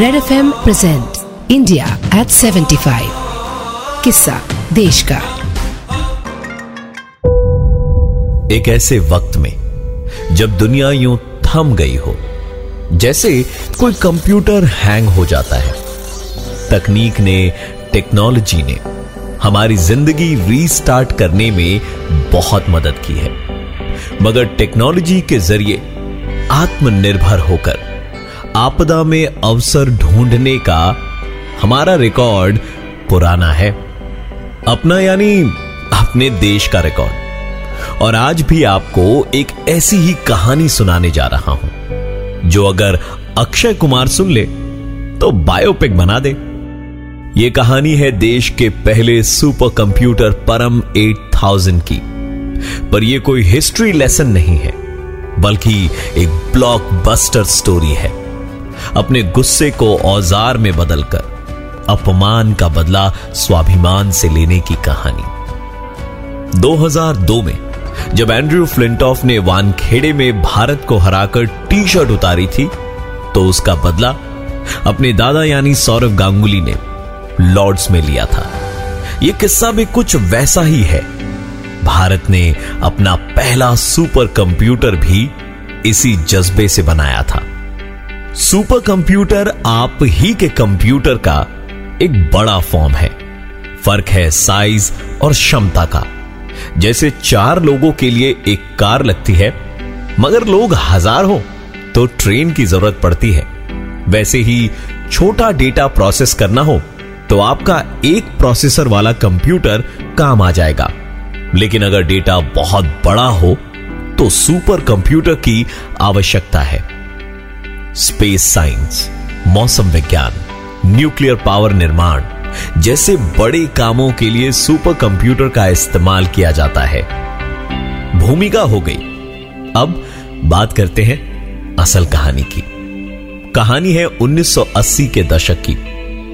Red F M present India at 75 किस्सा देश का एक ऐसे वक्त में, जब दुनिया यूँ थम गई हो, जैसे कोई कंप्यूटर हैंग हो जाता है। तकनीक ने, टेक्नोलॉजी ने, हमारी ज़िंदगी रीस्टार्ट करने में बहुत मदद की है। मगर टेक्नोलॉजी के ज़रिए आत्मनिर्भर होकर आपदा में अवसर ढूँढने का हमारा रिकॉर्ड पुराना है। अपना यानी अपने देश का रिकॉर्ड। और आज भी आपको एक ऐसी ही कहानी सुनाने जा रहा हूँ, जो अगर अक्षय कुमार सुन ले तो बायोपिक बना दे। यह कहानी है देश के पहले सुपर कंप्यूटर परम 8000 की। पर यह कोई हिस्ट्री लेसन नहीं है, बल्कि एक ब्लॉकबस्टर स्टोरी है। अपने गुस्से को औज़ार में बदलकर, अपमान का बदला स्वाभिमान से लेने की कहानी। 2002 में, जब एंड्रयू फ्लिंटॉफ ने वानखेड़े में भारत को हराकर टी शर्ट उतारी थी तो उसका बदला अपने दादा यानी सौरभ गांगुली ने लॉर्ड्स में लिया था। यह किस्सा भी कुछ वैसा ही है। भारत ने अपना पहला सुपर कंप्यूटर भी इसी जज्बे से बनाया था। सुपर कंप्यूटर आप ही के कंप्यूटर का एक बड़ा फॉर्म है। फ़र्क है साइज़ और क्षमता का। जैसे चार लोगों के लिए एक कार लगती है, मगर लोग हज़ार हो तो ट्रेन की ज़रूरत पड़ती है। वैसे ही छोटा डेटा प्रोसेस करना हो तो आपका एक प्रोसेसर वाला कंप्यूटर काम आ जाएगा। लेकिन अगर डेटा बहुत बड़ा हो तो सुपर कंप्यूटर की आवश्यकता है। स्पेस साइंस मौसम विज्ञान न्यूक्लियर पावर निर्माण जैसे बड़े कामों के लिए सुपर कंप्यूटर का इस्तेमाल किया जाता है। भूमिका हो गई। अब बात करते हैं असल कहानी की। कहानी है 1980 के दशक की।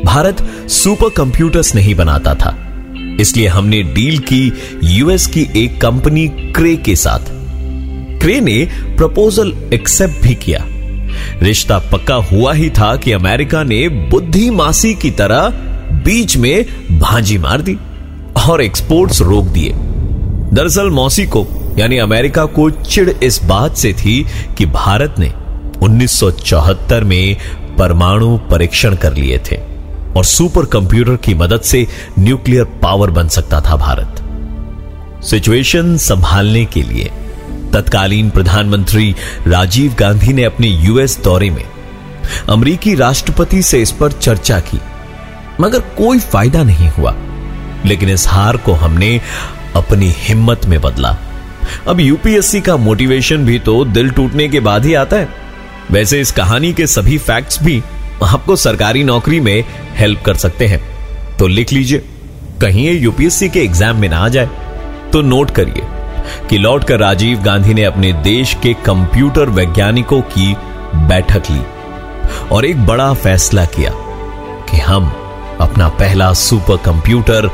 भारत सुपर कंप्यूटर्स नहीं बनाता था। इसलिए हमने डील की यूएस की एक कंपनी क्रे के साथ। क्रे ने प्रपोजल एक्सेप्ट भी किया। रिश्ता पक्का हुआ ही था कि अमेरिका ने बुद्धि मासी की तरह बीच में भांजी मार दी और एक्सपोर्ट्स रोक दिए। दरअसल मौसी को, यानी अमेरिका को चिड़ इस बात से थी कि भारत ने 1974 में परमाणु परीक्षण कर लिए थे और सुपर कंप्यूटर की मदद से न्यूक्लियर पावर बन सकता था भारत। सिचुएशन संभालने के लिए तत्कालीन प्रधानमंत्री राजीव गांधी ने अपने यूएस दौरे में अमरीकी राष्ट्रपति से इस पर चर्चा की, मगर कोई फ़ायदा नहीं हुआ। लेकिन इस हार को हमने अपनी हिम्मत में बदला। अब यूपीएससी का मोटिवेशन भी तो दिल टूटने के बाद ही आता है। वैसे इस कहानी के सभी फैक्ट्स भी आपको सरकारी नौकरी में हेल्प कर सकते हैं। तो लिख लीजिए, कहीं यूपीएससी के एग्ज़ाम में ना आ जाए तो नोट करिए। कि लौटकर राजीव गांधी ने अपने देश के कंप्यूटर वैज्ञानिकों की बैठक ली और एक बड़ा फैसला किया कि हम अपना पहला सुपर कंप्यूटर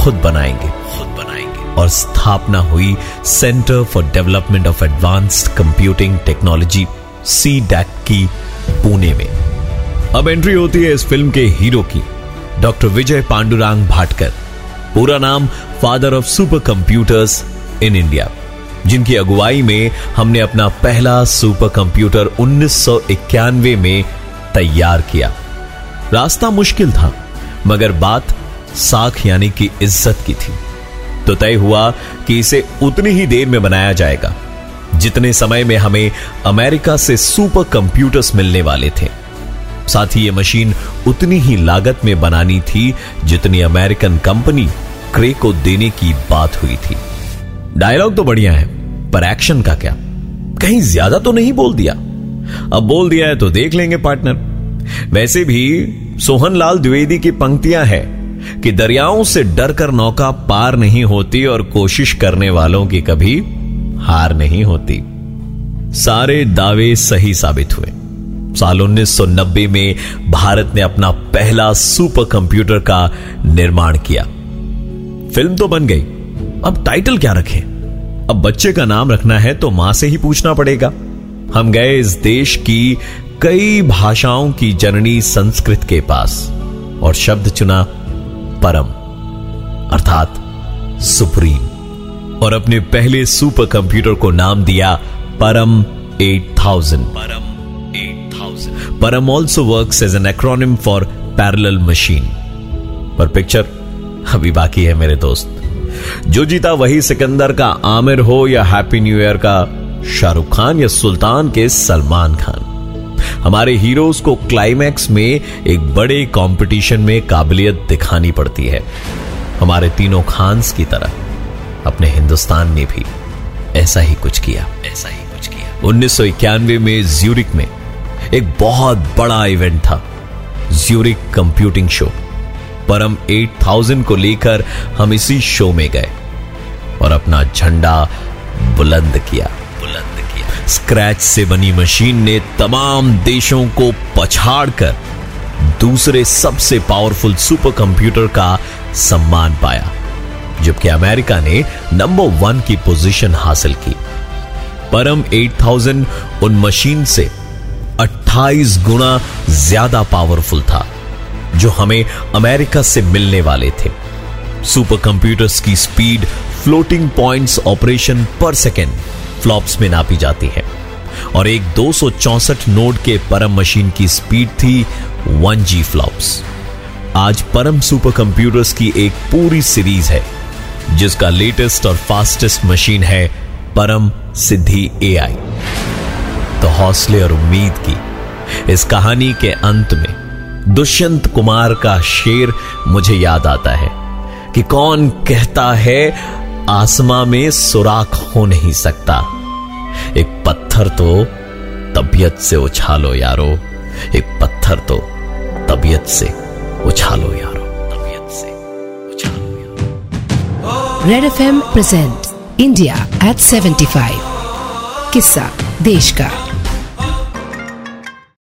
खुद बनाएँगे खुद बनाएँगे। और स्थापना हुई centre for development of advanced computing technology C DAC की पुणे में। अब एंट्री होती है इस फ़िल्म के हीरो की डॉक्टर विजय पांडुरांग भाटकर पूरा नाम father of super computers in India. जिनकी अगुवाई में हमने अपना पहला सुपर कंप्यूटर 1991 में तैयार किया। रास्ता मुश्किल था, मगर बात साख यानी कि इज़्ज़त की थी। तो तय हुआ कि इसे उतनी ही देर में बनाया जाएगा, जितने समय में हमें अमेरिका से सुपर कंप्यूटर्स मिलने वाले थे। साथ ही यह मशीन उतनी ही लागत में बनानी थी जितनी अमेरिकन कंपनी क्रे को देने की बात हुई थी। डायलॉग तो बढ़िया है, पर एक्शन का क्या? कहीं ज़्यादा तो नहीं बोल दिया। अब बोल दिया है तो देख लेंगे पार्टनर। वैसे भी सोहनलाल द्विवेदी की पंक्तियाँ हैं कि दरियाओं से डरकर नौका पार नहीं होती और कोशिश करने वालों की कभी हार नहीं होती। सारे दावे सही साबित हुए। साल 1990 में भारत ने अपना पहला सुपर कंप्यूटर का निर्माण किया। फ़िल्म तो बन गई। अब टाइटल क्या रखें? अब बच्चे का नाम रखना है तो माँ से ही पूछना पड़ेगा। हम गए इस देश की कई भाषाओं की जननी संस्कृत के पास और शब्द चुना परम, अर्थात सुप्रीम। और अपने पहले सुपर कंप्यूटर को नाम दिया परम 8000 Param 8000 Param also works as an acronym for parallel machine पर पिक्चर अभी बाकी है मेरे दोस्त। जो जीता वही सिकंदर का आमिर हो या हैप्पी न्यू ईयर का शाहरुख खान या सुल्तान के सलमान खान। हमारे हीरोज को क्लाइमैक्स में एक बड़े कंपटीशन में काबिलियत दिखानी पड़ती है। हमारे तीनों खान्स की तरह, अपने हिंदुस्तान ने भी ऐसा ही कुछ किया। ऐसा ही कुछ किया। उन्नीस सौ इक्यानवे में ज्यूरिक में एक बहुत बड़ा इवेंट था, ज्यूरिक कंप्यूटिंग शो। परम 8000 को लेकर हम इसी शो में गए और अपना झंडा बुलंद किया। बुलंद किया। स्क्रैच से बनी मशीन ने तमाम देशों को पछाड़कर दूसरे सबसे पावरफुल सुपर कंप्यूटर का सम्मान पाया, जबकि अमेरिका ने नंबर वन की पोजीशन हासिल की। परम 8000 उन मशीन से 28 गुना ज़्यादा पावरफुल था। जो हमें अमेरिका से मिलने वाले थे। सुपर कंप्यूटर्स की speed floating points operation per second flops में नापी जाती है। और एक दो नोड के परम मशीन की स्पीड थी वन जी फ्लॉप्स आज परम सुपर कंप्यूटर्स की एक पूरी सीरीज़ है, जिसका लेटेस्ट और फास्टेस्ट मशीन है परम सिद्धि एआई तो हौसले और उम्मीद की इस कहानी के अंत में दुष्यंत कुमार का शेर मुझे याद आता है कि कौन कहता है, आसमां में सुराख हो नहीं सकता। एक पत्थर तो तबीयत से उछालो यारो। एक पत्थर तो तबीयत से उछालो यारो। तबीयत से उछालो यारो। Red F M present India at 75 किस्सा देश का।